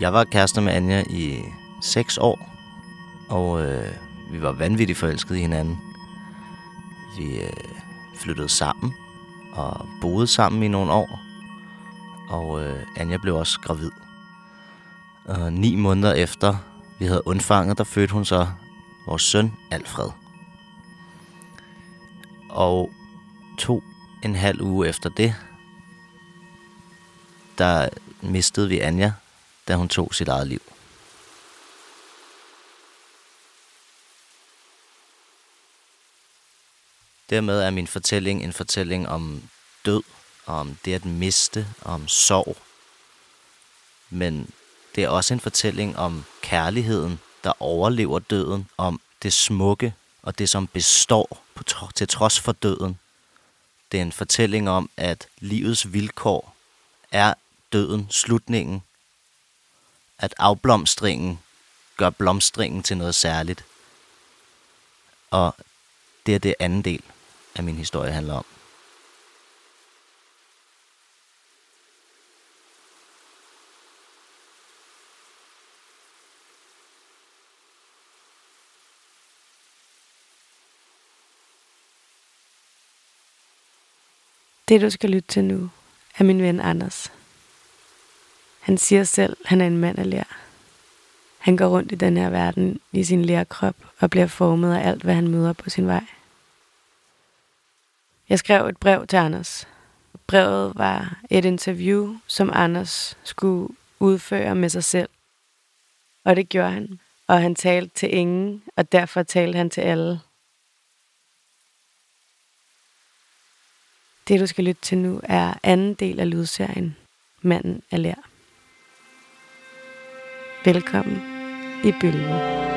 Jeg var kærester med Anja i 6 år, og øh, vi var vanvittigt forelskede i hinanden. Vi øh, flyttede sammen og boede sammen i nogle år, og øh, Anja blev også gravid. Og ni måneder efter vi havde undfanget, der fødte hun så vores søn Alfred. Og to en halv uge efter det, der mistede vi Anja, da hun tog sit eget liv. Dermed er min fortælling en fortælling om død, om det at miste, om sorg. Men det er også en fortælling om kærligheden, der overlever døden, om det smukke og det, som består på tro- til trods for døden. Det er en fortælling om, at livets vilkår er døden, slutningen, at afblomstringen gør blomstringen til noget særligt. Og det er det anden del af min historie handler om. Det, du skal lytte til nu, er min ven Anders. Han siger selv, at han er en mand af lær. Han går rundt i den her verden i sin lærkrop og bliver formet af alt, hvad han møder på sin vej. Jeg skrev et brev til Anders. Brevet var et interview, som Anders skulle udføre med sig selv. Og det gjorde han. Og han talte til ingen, og derfor talte han til alle. Det, du skal lytte til nu, er anden del af lydserien Manden er lær. Velkommen i bølgen.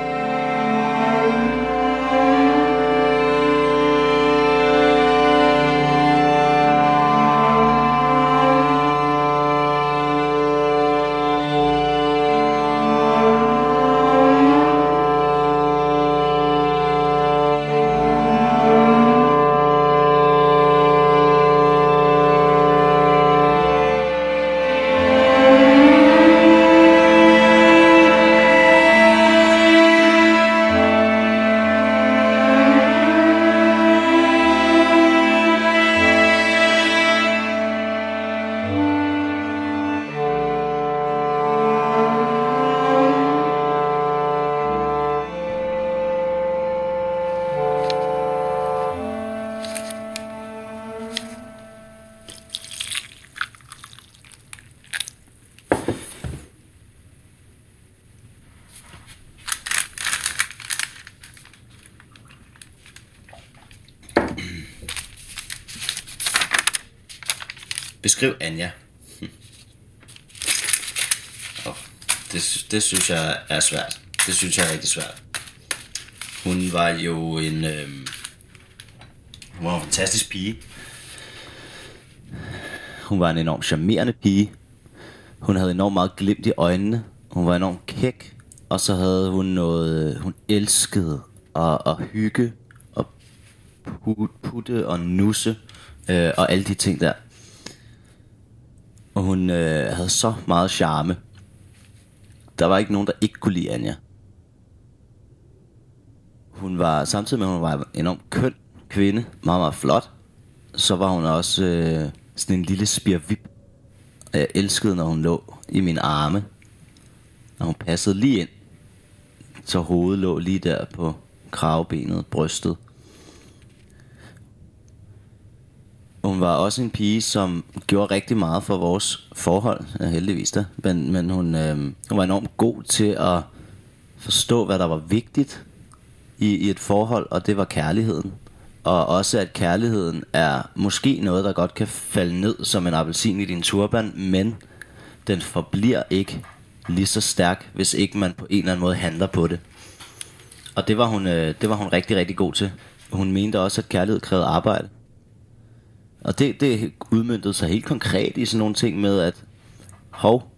Det, synes jeg er svært. Det synes jeg er rigtig svært. Hun var jo en, øh, hun var en fantastisk pige. Hun var en enormt charmerende pige. Hun havde enormt meget glimt i øjnene. Hun var enormt kæk. Og så havde hun noget, øh, hun elskede at, at hygge og putte og nusse øh, og alle de ting der. Og hun øh, havde så meget charme. Der var ikke nogen, der ikke kunne lide Anja. Hun var, samtidig med at hun var en enormt køn kvinde, meget, meget flot, så var hun også øh, sådan en lille spirvip. Jeg elskede, når hun lå i mine arme. og hun passede lige ind, så hovedet lå lige der på kravbenet, brystet. Hun var også en pige, som gjorde rigtig meget for vores forhold, ja, heldigvis da. Men, men hun, øh, hun var enormt god til at forstå, hvad der var vigtigt i, i et forhold, og det var kærligheden. Og også at kærligheden er måske noget, der godt kan falde ned som en appelsin i din turban, men den forbliver ikke lige så stærk, hvis ikke man på en eller anden måde handler på det. Og det var hun, øh, det var hun rigtig, rigtig god til. Hun mente også, at kærlighed krævede arbejde. Og det, det udmyndtede sig helt konkret i sådan nogle ting med, at hov,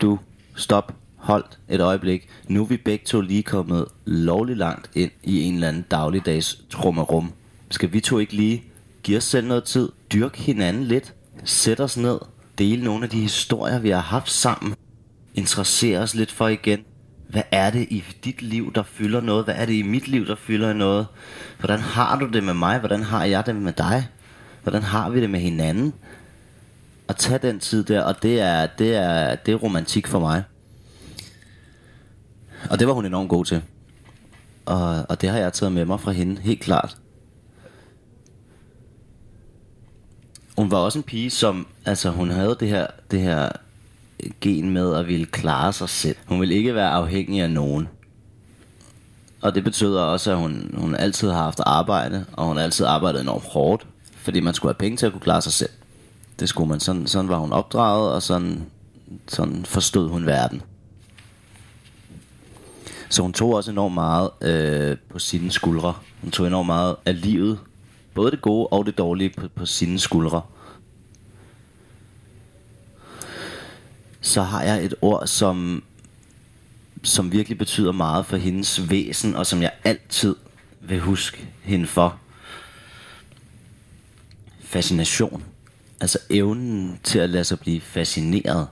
du, stop, hold et øjeblik. Nu er vi begge to lige kommet lovligt langt ind i en eller anden dagligdags trummerum. Skal vi to ikke lige give os selv noget tid, dyrke hinanden lidt, sætte os ned, dele nogle af de historier, vi har haft sammen interessere os lidt for igen. Hvad er det i dit liv, der fylder noget? Hvad er det i mit liv, der fylder noget? Hvordan har du det med mig? Hvordan har jeg det med dig? Hvordan har vi det med hinanden? At tage den tid der, og det er, det er, det er romantik for mig. Og det var hun enormt god til. Og, og det har jeg taget med mig fra hende, helt klart. Hun var også en pige, som, altså hun havde det her, det her gen med at ville klare sig selv. Hun ville ikke være afhængig af nogen. Og det betyder også, at hun, hun altid har haft arbejde, og hun har altid arbejdet enormt hårdt, fordi man skulle have penge til at kunne klare sig selv. Det skulle man. Sådan, sådan var hun opdraget, og sådan, sådan forstod hun verden. Så hun tog også enormt meget øh, på sine skuldre. Hun tog enormt meget af livet, både det gode og det dårlige, på, på sine skuldre. Så har jeg et ord, som, som virkelig betyder meget for hendes væsen, og som jeg altid vil huske hende for. Fascination. Altså evnen til at lade sig blive fascineret.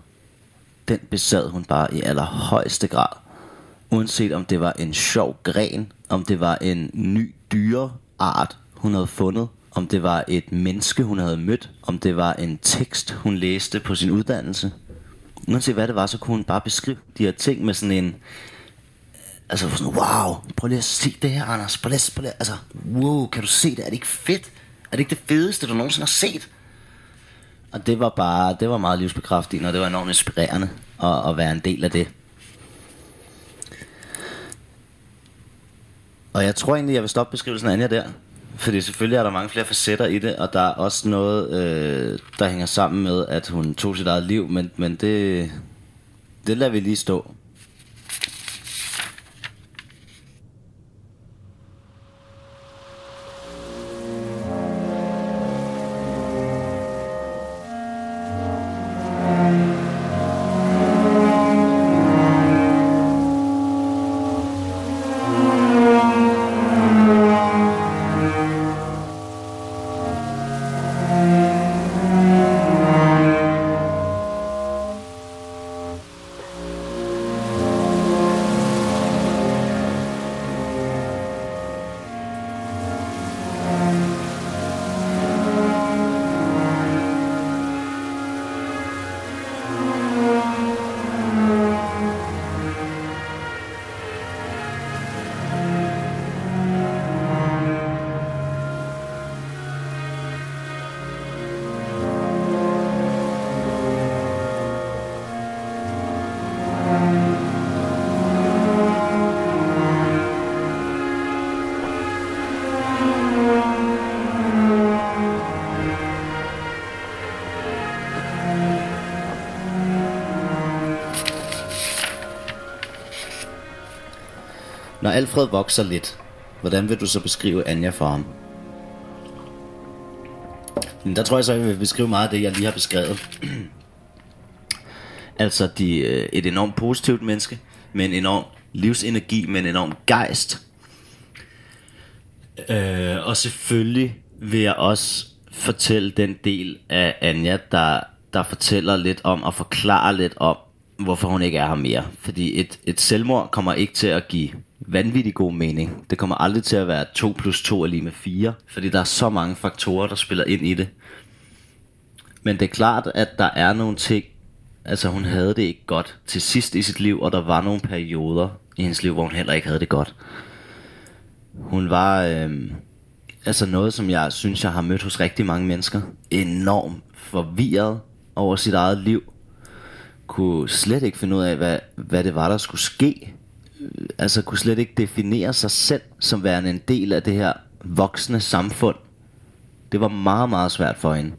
Den besad hun bare i allerhøjeste grad uanset om det var en sjov gren, om det var en ny dyreart, hun havde fundet, om det var et menneske, hun havde mødt, om det var en tekst, hun læste på sin uddannelse. Uanset hvad det var, så kunne hun bare beskrive de her ting med sådan en... Altså sådan, wow, prøv lige at se det her, Anders. Prøv lige, prøv lige, altså, wow, kan du se det? Er det ikke fedt? Er det ikke det fedeste, du nogensinde har set? Og det var bare, det var meget livsbekræftende, og det var enormt inspirerende at, at være en del af det. Og jeg tror egentlig, jeg vil stoppe beskrivelsen af Anja der. Fordi selvfølgelig er der mange flere facetter i det, og der er også noget, øh, der hænger sammen med, at hun tog sit eget liv, men, men det, det lader vi lige stå. Når Alfred vokser lidt, hvordan vil du så beskrive Anja for ham? Men der tror jeg så, jeg vil beskrive meget af det, jeg lige har beskrevet. altså de, øh, et enormt positivt menneske, med en enorm livsenergi, med en enorm gejst. Øh, og selvfølgelig vil jeg også fortælle den del af Anja, der, der fortæller lidt om og forklarer lidt om, hvorfor hun ikke er her mere. Fordi et, et selvmord kommer ikke til at give vanvittig god mening. Det kommer aldrig til at være 2 plus 2 er lige med 4, fordi der er så mange faktorer, der spiller ind i det. Men det er klart, at der er nogle ting, altså hun havde det ikke godt til sidst i sit liv, og der var nogle perioder i hendes liv, hvor hun heller ikke havde det godt. Hun var, øh, altså noget, som jeg synes, jeg har mødt hos rigtig mange mennesker, enormt forvirret over sit eget liv, kunne slet ikke finde ud af, hvad, hvad det var, der skulle ske altså kunne slet ikke definere sig selv som værende en del af det her voksne samfund. Det var meget, meget svært for hende.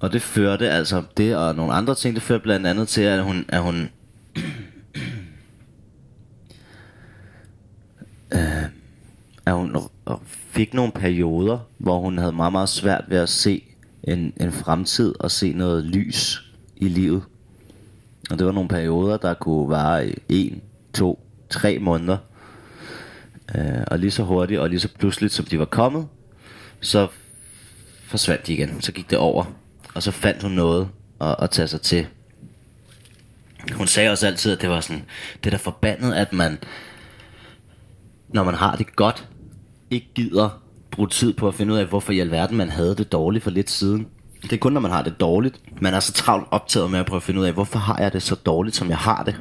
Og det førte altså, det og nogle andre ting, det førte blandt andet til, at hun, at hun øh, at hun fik nogle perioder, hvor hun havde meget, meget svært ved at se en, en fremtid og se noget lys i livet. Og det var nogle perioder, der kunne vare i en, to, tre måneder. Øh, og lige så hurtigt og lige så pludseligt, som de var kommet, så forsvandt de igen. Så gik det over, og så fandt hun noget at, at tage sig til. Hun sagde også altid, at det var sådan, det der forbandet, at man, når man har det godt, ikke gider bruge tid på at finde ud af, hvorfor i alverden man havde det dårligt for lidt siden. Det er kun, når man har det dårligt. Man er så travlt optaget med at prøve at finde ud af, hvorfor har jeg det så dårligt, som jeg har det.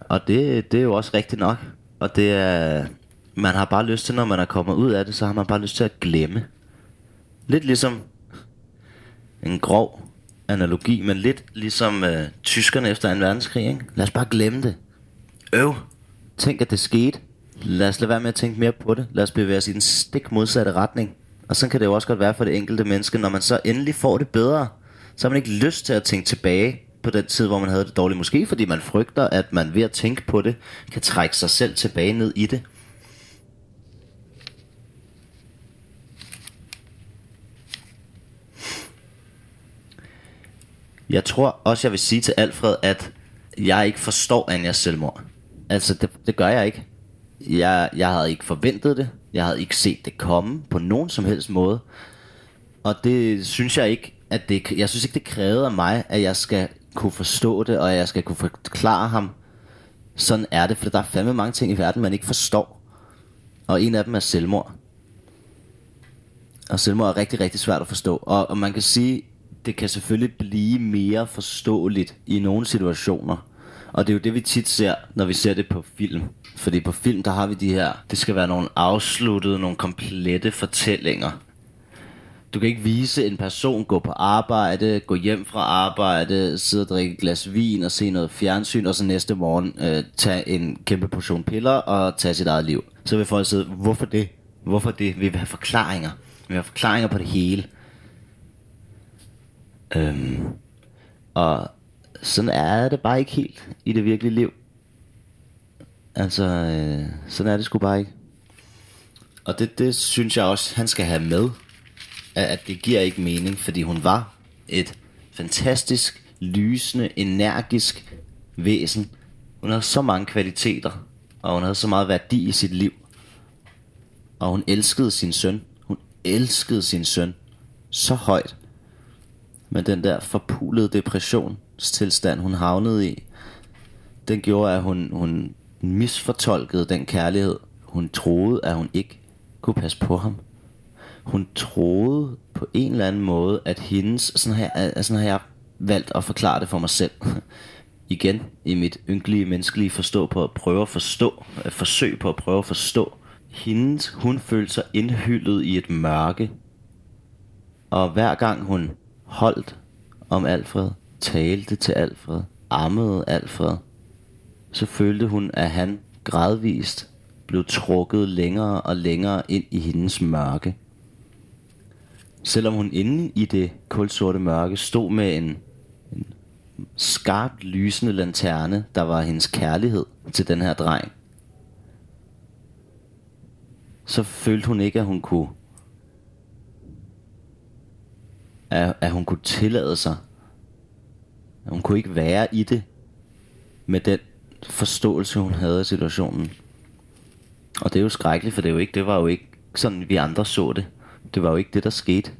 Og det, det er jo også rigtigt nok. Og det er, man har bare lyst til, når man er kommet ud af det, så har man bare lyst til at glemme. Lidt ligesom en grov analogi, men lidt ligesom øh, tyskerne efter en verdenskrig. Ikke? Lad os bare glemme det. Øv. Tænk, at det skete. Lad os lade være med at tænke mere på det. Lad os bevæge os i den stik modsatte retning. Og sådan kan det jo også godt være for det enkelte menneske, når man så endelig får det bedre, så har man ikke lyst til at tænke tilbage på den tid, hvor man havde det dårligt. Måske fordi man frygter, at man ved at tænke på det, kan trække sig selv tilbage ned i det. Jeg tror også, jeg vil sige til Alfred, at jeg ikke forstår Anjas selvmord. Altså, det, det gør jeg ikke. Jeg, jeg havde ikke forventet det. Jeg havde ikke set det komme på nogen som helst måde. Og det synes jeg ikke, at det, jeg synes ikke, det krævede af mig, at jeg skal kunne forstå det, og at jeg skal kunne forklare ham, sådan er det, for der er fandme mange ting i verden, man ikke forstår. Og en af dem er selvmord. Og selvmord er rigtig, rigtig svært at forstå. Og, og man kan sige, det kan selvfølgelig blive mere forståeligt i nogle situationer. Og det er jo det, vi tit ser, når vi ser det på film. Fordi på film, der har vi de her, det skal være nogle afsluttede, nogle komplette fortællinger. Du kan ikke vise en person gå på arbejde, gå hjem fra arbejde, sidde og drikke et glas vin og se noget fjernsyn, og så næste morgen øh, tage en kæmpe portion piller og tage sit eget liv. Så vil folk sidde, hvorfor det? Hvorfor det? Vi vil have forklaringer. Vi vil have forklaringer på det hele. Øhm, og sådan er det bare ikke helt i det virkelige liv. Altså, øh, sådan er det sgu bare ikke. Og det, det synes jeg også, han skal have med. At, at det giver ikke mening, fordi hun var et fantastisk, lysende, energisk væsen. Hun havde så mange kvaliteter, og hun havde så meget værdi i sit liv. Og hun elskede sin søn. Hun elskede sin søn så højt. Men den der forpulede depressionstilstand, hun havnede i, den gjorde, at hun, hun misfortolkede den kærlighed. Hun troede, at hun ikke kunne passe på ham. Hun troede på en eller anden måde, at hendes, sådan her, sådan har jeg valgt at forklare det for mig selv, igen i mit ynkelige menneskelige forstå på at prøve at forstå, at forsøg på at prøve at forstå, hendes, hun følte sig indhyllet i et mørke. Og hver gang hun holdt om Alfred, talte til Alfred, ammede Alfred, så følte hun, at han gradvist blev trukket længere og længere ind i hendes mørke. Selvom hun inde i det kulsorte mørke stod med en, en skarpt lysende lanterne, der var hendes kærlighed til den her dreng, så følte hun ikke, at hun kunne at, at hun kunne tillade sig at hun kunne ikke være i det med den forståelse hun havde af situationen og det er jo skrækkeligt for det, er jo ikke, det var jo ikke sådan vi andre så det det var jo ikke det der skete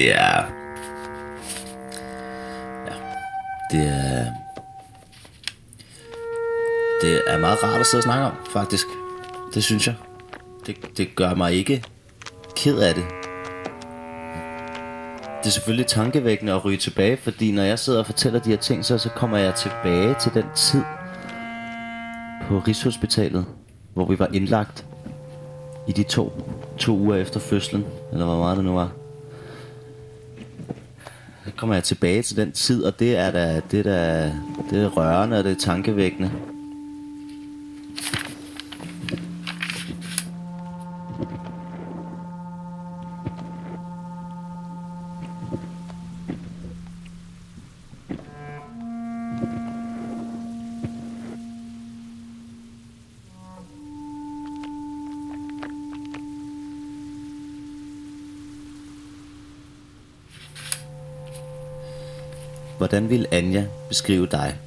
Det er... Ja. Det er... Det er meget rart at sidde og snakke om, faktisk. Det synes jeg. Det, det gør mig ikke ked af det. Det er selvfølgelig tankevækkende at ryge tilbage, fordi når jeg sidder og fortæller de her ting, så, så kommer jeg tilbage til den tid på Rigshospitalet, hvor vi var indlagt i de to, to uger efter fødslen, eller hvor meget det nu var så kommer jeg tilbage til den tid, og det er da, det er da, det er rørende, og det er tankevækkende. Beskrive dig?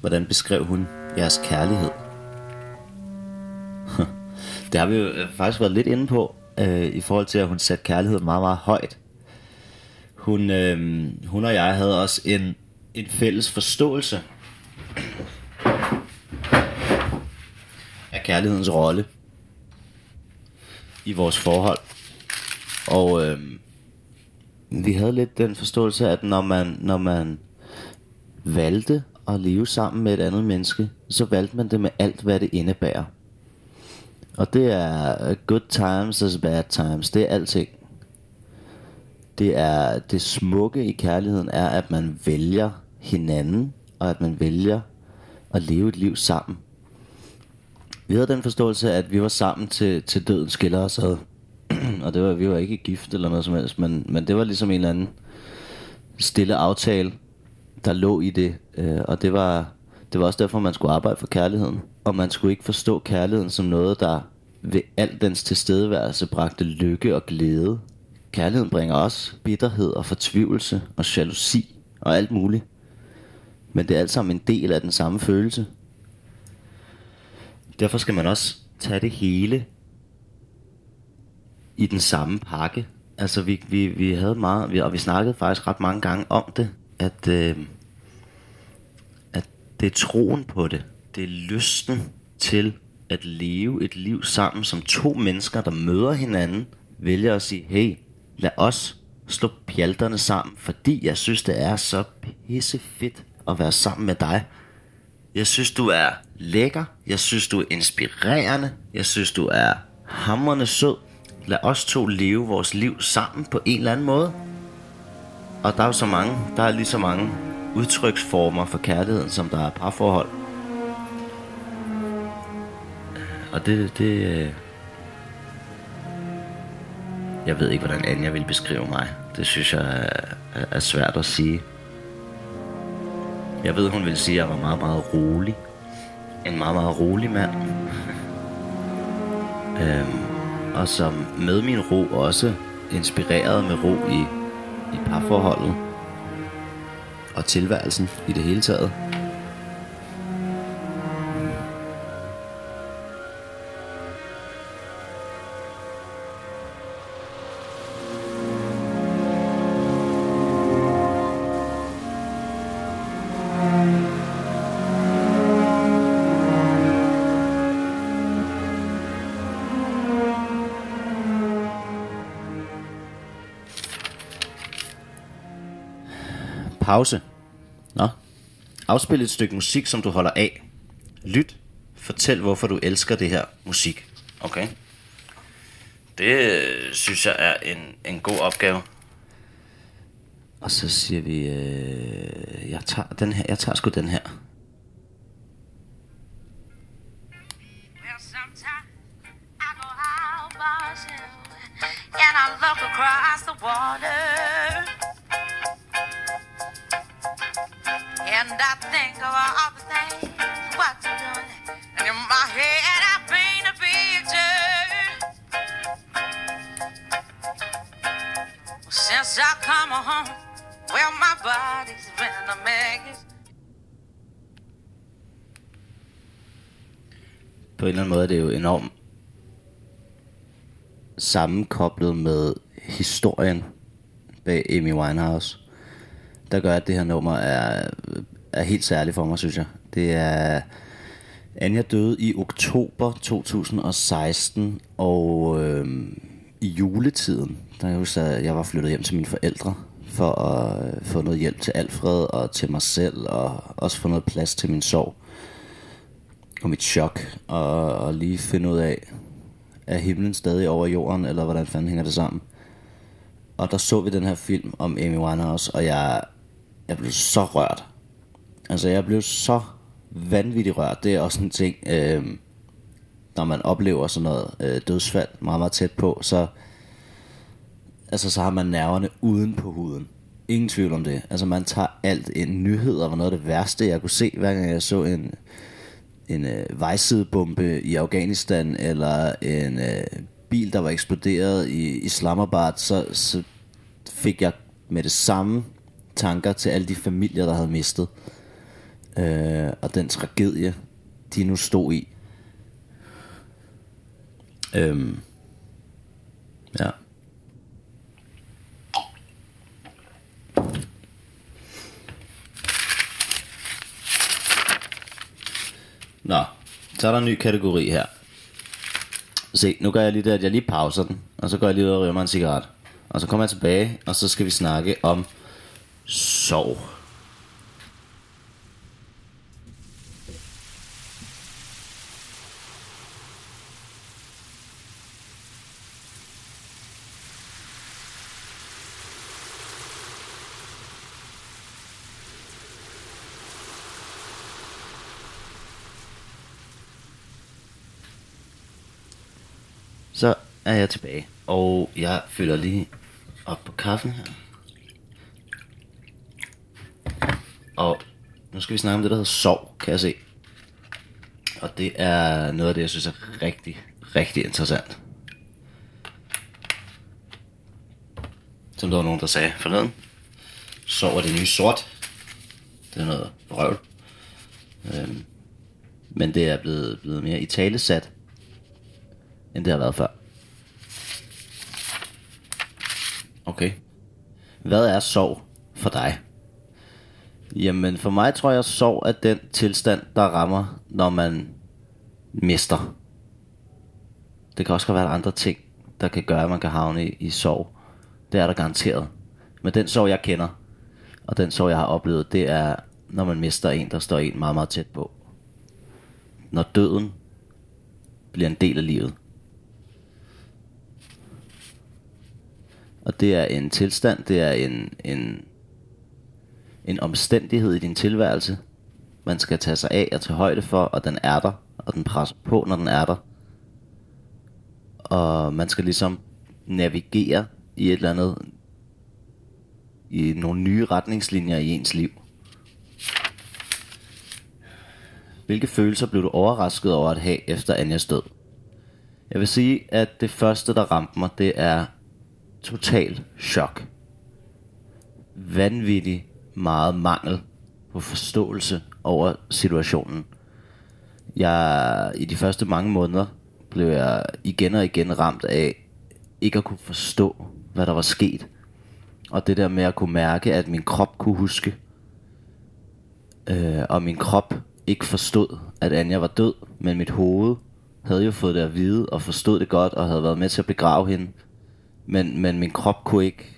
hvordan beskrev hun jeres kærlighed? Det har vi jo øh, faktisk været lidt inde på, øh, i forhold til, at hun satte kærlighed meget, meget højt. Hun, øh, hun og jeg havde også en, en fælles forståelse af kærlighedens rolle i vores forhold. Og øh, vi havde lidt den forståelse, at når man, når man valgte at leve sammen med et andet menneske, så valgte man det med alt, hvad det indebærer. Og det er uh, good times as bad times. Det er alting. Det er det smukke i kærligheden er, at man vælger hinanden, og at man vælger at leve et liv sammen. Vi havde den forståelse, at vi var sammen til, til døden skiller os ad. og det var, vi var ikke gift eller noget som helst, men, men det var ligesom en eller anden stille aftale, der lå i det. Øh, og det var, det var også derfor, man skulle arbejde for kærligheden. Og man skulle ikke forstå kærligheden som noget, der ved al dens tilstedeværelse bragte lykke og glæde. Kærligheden bringer også bitterhed og fortvivlelse og jalousi og alt muligt. Men det er alt sammen en del af den samme følelse. Derfor skal man også tage det hele i den samme pakke. Altså vi, vi, vi havde meget, vi, og vi snakkede faktisk ret mange gange om det, at, øh, at det er troen på det. Det er lysten til at leve et liv sammen som to mennesker, der møder hinanden, vælger at sige, hey, lad os slå pjalterne sammen, fordi jeg synes, det er så pisse fedt at være sammen med dig. Jeg synes, du er lækker. Jeg synes, du er inspirerende. Jeg synes, du er hammerne sød. Lad os to leve vores liv sammen på en eller anden måde. Og der er jo så mange, der er lige så mange udtryksformer for kærligheden, som der er parforhold. Og det, det, øh, jeg ved ikke, hvordan Anja vil beskrive mig. Det synes jeg er, er svært at sige. Jeg ved, hun vil sige, at jeg var meget, meget rolig. En meget, meget rolig mand. øhm, og som med min ro også inspireret med ro i, i parforholdet. Og tilværelsen i det hele taget. Pause. Nå. Afspil et stykke musik, som du holder af. Lyt. Fortæl, hvorfor du elsker det her musik. Okay? Det øh, synes jeg er en, en god opgave. Og så siger vi, øh, jeg tager den her, jeg tager sgu den her. I and I look across the water. And I think of all the things what you're doing. And in my head I paint a picture. Since I come home, well, my body's been a mess. På en eller anden måde er det jo enormt sammenkoblet med historien bag Amy Winehouse, der gør, at det her nummer er, er helt særligt for mig, synes jeg. Det er... Anja døde i oktober 2016, og øh, i juletiden, der jeg husker, at jeg var flyttet hjem til mine forældre, for at øh, få noget hjælp til Alfred og til mig selv, og også få noget plads til min sorg og mit chok, og, og lige finde ud af, er himlen stadig over jorden, eller hvordan fanden hænger det sammen? Og der så vi den her film om Amy Winehouse, og jeg, jeg blev så rørt. Altså, jeg blev så vanvittigt rørt. Det er også en ting, øh, når man oplever sådan noget øh, dødsfald meget, meget tæt på, så, altså, så har man nerverne uden på huden. Ingen tvivl om det. Altså, man tager alt ind. Nyheder var noget af det værste, jeg kunne se, hver gang jeg så en, en øh, vejsidebombe i Afghanistan, eller en øh, bil, der var eksploderet i Islamabad, så, så fik jeg med det samme tanker til alle de familier, der havde mistet. øh, og den tragedie, de nu stod i. Øhm, ja. Nå, så er der en ny kategori her. Se, nu gør jeg lige det, at jeg lige pauser den, og så går jeg lige ud og ryger mig en cigaret. Og så kommer jeg tilbage, og så skal vi snakke om Sov. Så er jeg tilbage, og jeg fylder lige op på kaffen her. Og nu skal vi snakke om det, der hedder sov, kan jeg se. Og det er noget af det, jeg synes er rigtig, rigtig interessant. Som der var nogen, der sagde forleden. Sov er det nye sort. Det er noget røvl. Øhm, men det er blevet, blevet mere i talesat end det har været før. Okay. Hvad er sorg for dig? Jamen for mig tror jeg, at sorg er den tilstand, der rammer, når man mister. Det kan også være andre ting, der kan gøre, at man kan havne i, i sorg. Det er der garanteret. Men den sorg, jeg kender, og den sorg, jeg har oplevet, det er, når man mister en, der står en meget, meget tæt på. Når døden bliver en del af livet. Og det er en tilstand, det er en, en, en omstændighed i din tilværelse, man skal tage sig af og tage højde for, og den er der, og den presser på, når den er der. Og man skal ligesom navigere i et eller andet, i nogle nye retningslinjer i ens liv. Hvilke følelser blev du overrasket over at have efter Anjas død? Jeg vil sige, at det første, der ramte mig, det er total chok. Vanvittig meget mangel på forståelse over situationen. Jeg, I de første mange måneder blev jeg igen og igen ramt af ikke at kunne forstå, hvad der var sket. Og det der med at kunne mærke, at min krop kunne huske, øh, og min krop ikke forstod, at Anja var død, men mit hoved havde jo fået det at vide, og forstod det godt, og havde været med til at begrave hende. Men, men min krop kunne ikke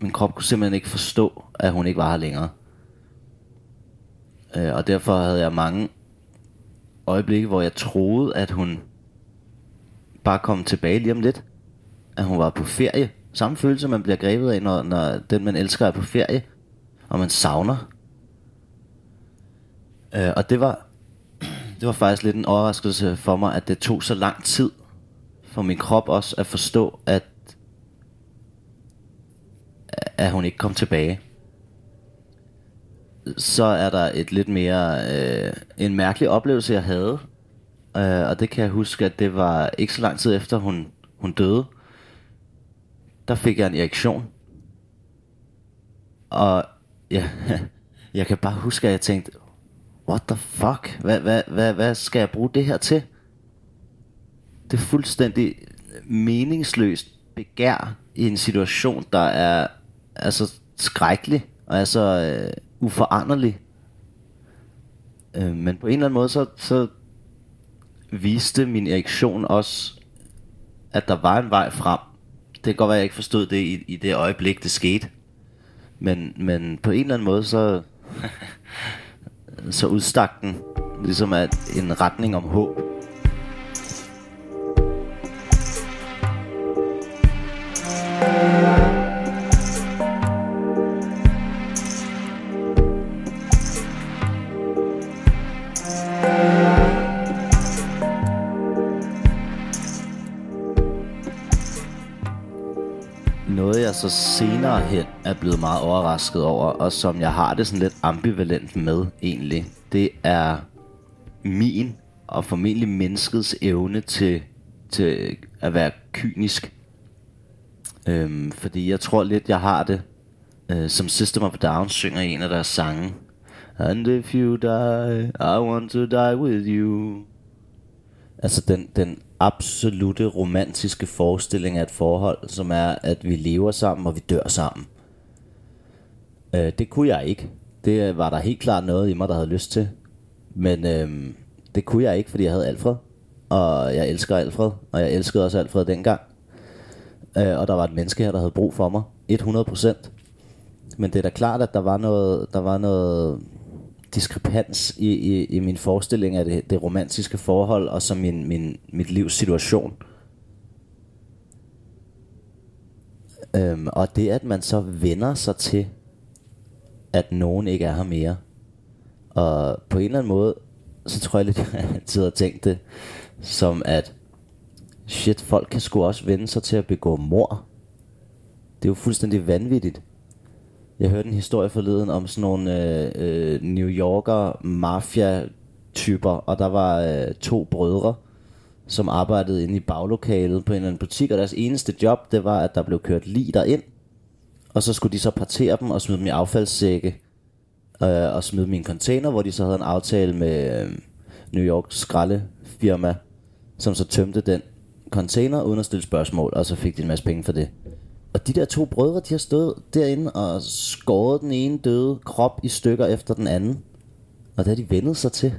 min krop kunne simpelthen ikke forstå, at hun ikke var her længere. Øh, og derfor havde jeg mange øjeblikke, hvor jeg troede, at hun bare kom tilbage lige om lidt. At hun var på ferie. Samme følelse, man bliver grebet af, når, når den, man elsker, er på ferie. Og man savner. Øh, og det var, det var faktisk lidt en overraskelse for mig, at det tog så lang tid for min krop også at forstå, at, at hun ikke kom tilbage. Så er der et lidt mere, øh, en mærkelig oplevelse, jeg havde. Øh, og det kan jeg huske, at det var ikke så lang tid efter hun, hun døde. Der fik jeg en erektion. Og ja, jeg kan bare huske, at jeg tænkte, what the fuck? Hvad, hvad, hvad, hvad skal jeg bruge det her til? det er fuldstændig meningsløst begær i en situation, der er altså skrækkelig og er så øh, uforanderlig. Øh, men på en eller anden måde, så, så viste min erektion også, at der var en vej frem. Det kan godt være, at jeg ikke forstod det i, i det øjeblik, det skete. Men, men på en eller anden måde, så, så udstak den ligesom at en retning om håb. Så senere hen er blevet meget overrasket over, og som jeg har det sådan lidt ambivalent med egentlig, det er min og formentlig menneskets evne til, til at være kynisk. Øhm, fordi jeg tror lidt, jeg har det, øh, som System of a Down synger i en af deres sange, And if you die, I want to die with you. Altså den, den absolute romantiske forestilling af et forhold, som er, at vi lever sammen, og vi dør sammen. Øh, det kunne jeg ikke. Det var der helt klart noget i mig, der havde lyst til. Men øh, det kunne jeg ikke, fordi jeg havde Alfred. Og jeg elsker Alfred, og jeg elskede også Alfred dengang. Øh, og der var et menneske her, der havde brug for mig. 100%. Men det er da klart, at der var noget, der var noget diskrepans i, i, i min forestilling af det, det romantiske forhold, og så min, min, mit livs situation. Øhm, og det, at man så vender sig til, at nogen ikke er her mere. Og på en eller anden måde, så tror jeg lidt, at jeg altid har tænkt det, som at, shit, folk kan sgu også vende sig til at begå mor. Det er jo fuldstændig vanvittigt. Jeg hørte en historie forleden om sådan nogle øh, øh, New Yorker mafia-typer, og der var øh, to brødre, som arbejdede inde i baglokalet på en eller anden butik, og deres eneste job, det var, at der blev kørt lige ind, og så skulle de så partere dem og smide dem i affaldssække, øh, og smide dem i en container, hvor de så havde en aftale med øh, New Yorks skraldefirma, som så tømte den container uden at stille spørgsmål, og så fik de en masse penge for det. Og de der to brødre, de har stået derinde og skåret den ene døde krop i stykker efter den anden. Og det har de vendet sig til.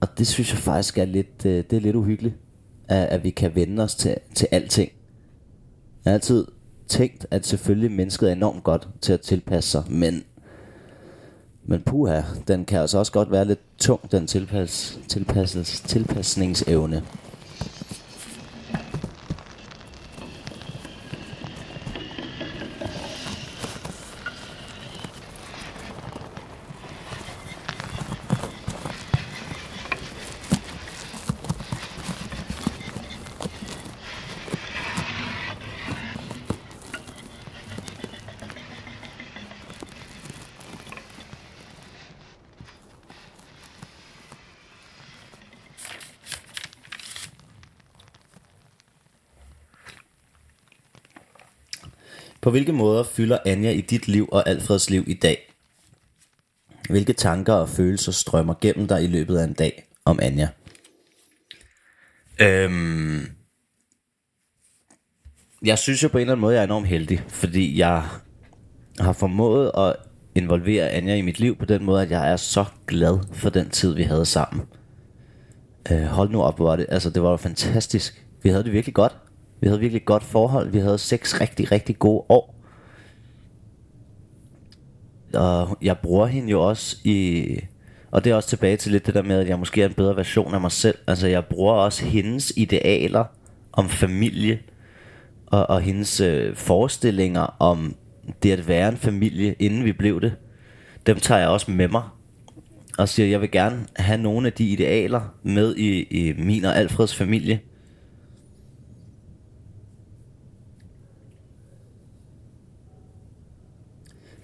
Og det synes jeg faktisk er lidt, øh, det er lidt uhyggeligt, at, at vi kan vende os til, til alting. Jeg har altid tænkt, at selvfølgelig mennesket er enormt godt til at tilpasse sig, men, men puha, den kan altså også godt være lidt tung, den tilpas, tilpasses, tilpasningsevne. På hvilke måder fylder Anja i dit liv og Alfreds liv i dag? Hvilke tanker og følelser strømmer gennem dig i løbet af en dag om Anja? Øhm, jeg synes jo på en eller anden måde, jeg er enormt heldig, fordi jeg har formået at involvere Anja i mit liv på den måde, at jeg er så glad for den tid, vi havde sammen. Øh, hold nu op, hvor det. Altså, det var jo fantastisk. Vi havde det virkelig godt. Vi havde virkelig godt forhold. Vi havde seks rigtig, rigtig gode år. Og jeg bruger hende jo også i... Og det er også tilbage til lidt det der med, at jeg måske er en bedre version af mig selv. Altså jeg bruger også hendes idealer om familie, og, og hendes øh, forestillinger om det at være en familie, inden vi blev det. Dem tager jeg også med mig. Og siger, jeg vil gerne have nogle af de idealer med i, i min og Alfreds familie.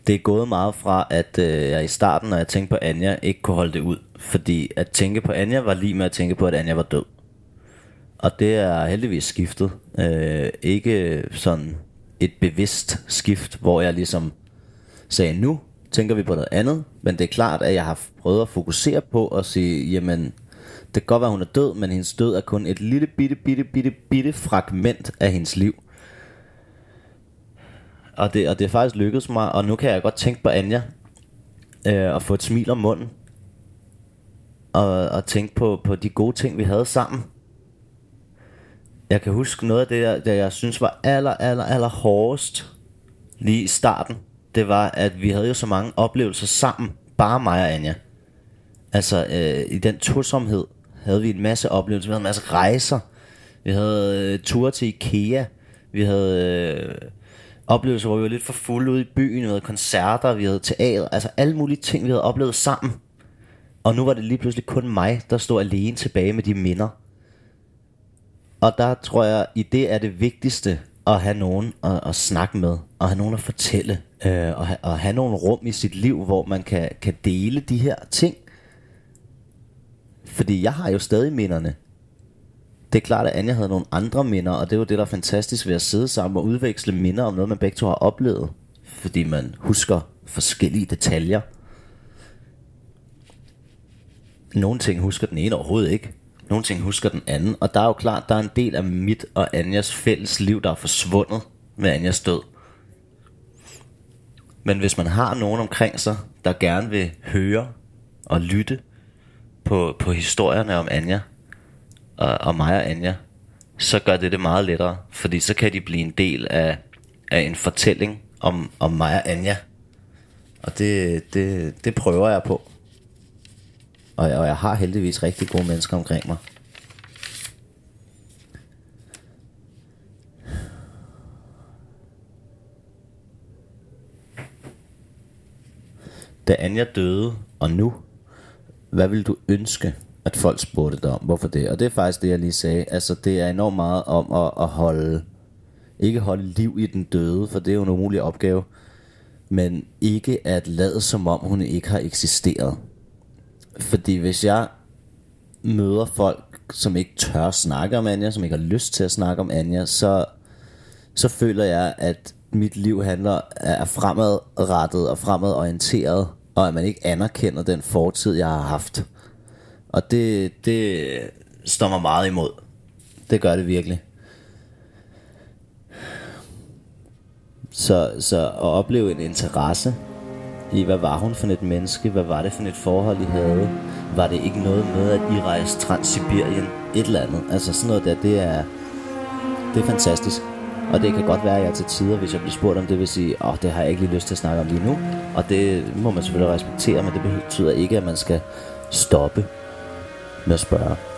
Det er gået meget fra, at øh, jeg i starten, når jeg tænkte på Anja, ikke kunne holde det ud. Fordi at tænke på Anja var lige med at tænke på, at Anja var død. Og det er heldigvis skiftet. Øh, ikke sådan et bevidst skift, hvor jeg ligesom sagde, nu tænker vi på noget andet. Men det er klart, at jeg har prøvet at fokusere på at sige, jamen, det kan godt være, at hun er død, men hendes død er kun et lille bitte, bitte, bitte, bitte fragment af hendes liv. Og det, og det er faktisk lykkedes mig, og nu kan jeg godt tænke på Anja, øh, og få et smil om munden, og, og tænke på, på de gode ting, vi havde sammen. Jeg kan huske noget af det, jeg, det, jeg synes var aller, aller, aller hårdest lige i starten. Det var, at vi havde jo så mange oplevelser sammen, bare mig og Anja. Altså, øh, i den tosomhed havde vi en masse oplevelser. Vi havde en masse rejser. Vi havde øh, ture til Ikea. Vi havde... Øh, oplevelser, hvor vi var lidt for fulde ude i byen, vi havde koncerter, vi havde teater, altså alle mulige ting, vi havde oplevet sammen. Og nu var det lige pludselig kun mig, der stod alene tilbage med de minder. Og der tror jeg, i det er det vigtigste at have nogen at, at snakke med, og have nogen at fortælle, øh, og, ha, og have nogle rum i sit liv, hvor man kan, kan dele de her ting. Fordi jeg har jo stadig minderne det er klart, at Anja havde nogle andre minder, og det var det, der er fantastisk ved at sidde sammen og udveksle minder om noget, man begge to har oplevet. Fordi man husker forskellige detaljer. nogle ting husker den ene overhovedet ikke. Nogle ting husker den anden. Og der er jo klart, der er en del af mit og Anjas fælles liv, der er forsvundet med Anjas død. Men hvis man har nogen omkring sig, der gerne vil høre og lytte på, på historierne om Anja, og, og mig og Anja, så gør det det meget lettere, fordi så kan de blive en del af, af en fortælling om, om mig og Anja. Og det, det, det prøver jeg på. Og jeg, og jeg har heldigvis rigtig gode mennesker omkring mig. Da Anja døde, og nu, hvad vil du ønske, at folk spurgte dig om? Hvorfor det? Og det er faktisk det, jeg lige sagde. Altså, det er enormt meget om at, at holde, ikke holde liv i den døde, for det er jo en umulig opgave, men ikke at lade som om, hun ikke har eksisteret. Fordi hvis jeg møder folk, som ikke tør snakke om Anja, som ikke har lyst til at snakke om Anja, så, så føler jeg, at mit liv handler er fremadrettet og fremadorienteret, og at man ikke anerkender den fortid, jeg har haft. Og det, det står mig meget imod. Det gør det virkelig. Så, så at opleve en interesse i, hvad var hun for et menneske, hvad var det for et forhold, I havde, var det ikke noget med, at I rejste Transsibirien, et eller andet. Altså sådan noget der, det er, det er fantastisk. Og det kan godt være, at jeg til tider, hvis jeg bliver spurgt om det, vil sige, åh, oh, det har jeg ikke lige lyst til at snakke om lige nu. Og det må man selvfølgelig respektere, men det betyder ikke, at man skal stoppe med at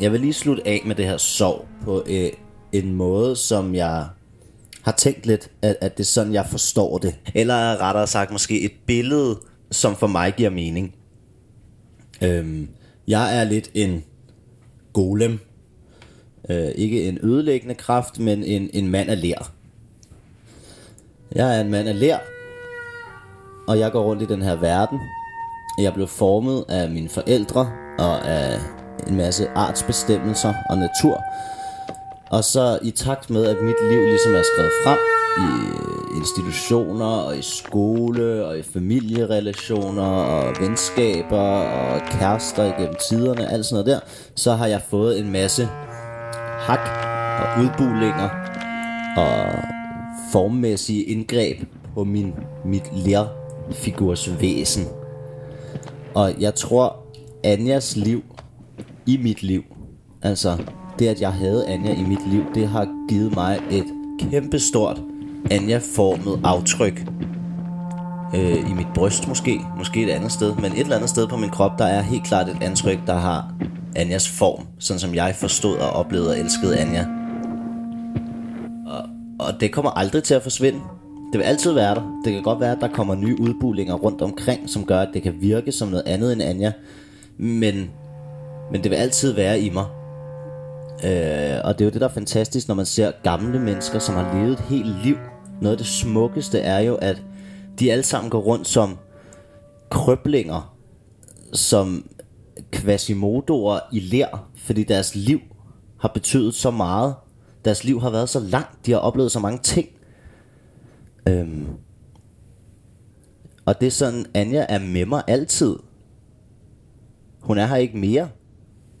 Jeg vil lige slutte af med det her sorg på øh, en måde, som jeg har tænkt lidt, at, at det er sådan, jeg forstår det. Eller rettere sagt måske et billede, som for mig giver mening. Øhm, jeg er lidt en golem. Øh, ikke en ødelæggende kraft, men en, en mand af lær. Jeg er en mand af lær, og jeg går rundt i den her verden. Jeg blev formet af mine forældre og af en masse artsbestemmelser og natur. Og så i takt med, at mit liv ligesom er skrevet frem i institutioner og i skole og i familierelationer og venskaber og kærester igennem tiderne, alt sådan noget der, så har jeg fået en masse hak og udbulinger og formmæssige indgreb på min, mit lærfigurs væsen. Og jeg tror, Anjas liv i mit liv, altså det, at jeg havde Anja i mit liv, det har givet mig et kæmpestort Anja-formet aftryk. Øh, I mit bryst måske, måske et andet sted, men et eller andet sted på min krop, der er helt klart et antryk, der har Anjas form, sådan som jeg forstod og oplevede og elskede Anja. Og, og det kommer aldrig til at forsvinde. Det vil altid være der. Det kan godt være, at der kommer nye udbulinger rundt omkring, som gør, at det kan virke som noget andet end Anja. Men, men det vil altid være i mig. Øh, og det er jo det, der er fantastisk, når man ser gamle mennesker, som har levet et helt liv. Noget af det smukkeste er jo, at de alle sammen går rundt som krøblinger, som quasimodoer i lær, fordi deres liv har betydet så meget. Deres liv har været så langt, de har oplevet så mange ting. Øhm. Og det er sådan, Anja er med mig altid. Hun er her ikke mere,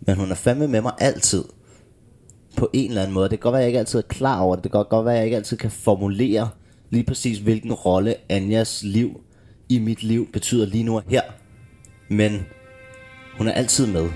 men hun er fandme med mig altid. På en eller anden måde. Det kan godt være, at jeg ikke altid er klar over det. Det kan godt være, at jeg ikke altid kan formulere lige præcis, hvilken rolle Anjas liv i mit liv betyder lige nu og her. Men hun er altid med.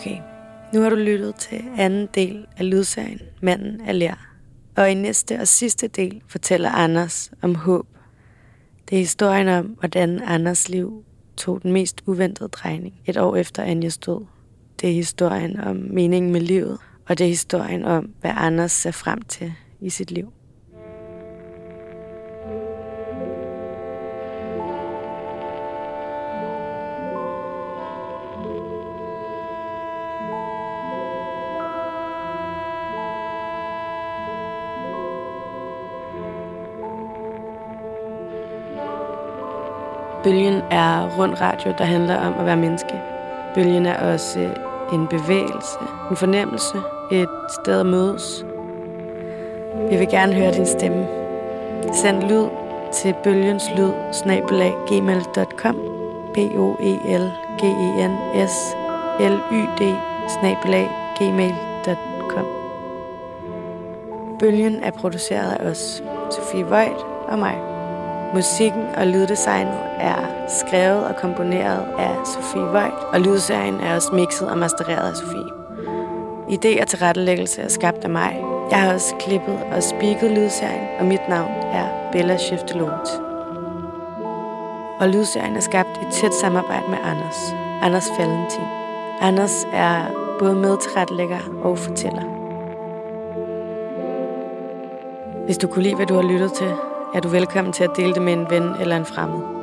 Okay, nu har du lyttet til anden del af lydserien Manden er lær. Og i næste og sidste del fortæller Anders om håb. Det er historien om, hvordan Anders liv tog den mest uventede drejning et år efter Anjas død. Det er historien om meningen med livet, og det er historien om, hvad Anders ser frem til i sit liv. Bølgen er rund radio, der handler om at være menneske. Bølgen er også øh, en bevægelse, en fornemmelse, et sted at mødes. Vi vil gerne høre din stemme. Send lyd til bølgens lyd gmail.com b o e l g e n s l y d gmail.com Bølgen er produceret af os, Sofie Voigt og mig. Musikken og lyddesignet er skrevet og komponeret af Sofie Voigt, og lydserien er også mixet og mastereret af Sofie. Idé og tilrettelæggelse er skabt af mig. Jeg har også klippet og speaket lydserien, og mit navn er Bella Schiftelot. Og lydserien er skabt i tæt samarbejde med Anders. Anders Valentin. Anders er både medtilrettelægger og fortæller. Hvis du kunne lide, hvad du har lyttet til, er du velkommen til at dele det med en ven eller en fremmed.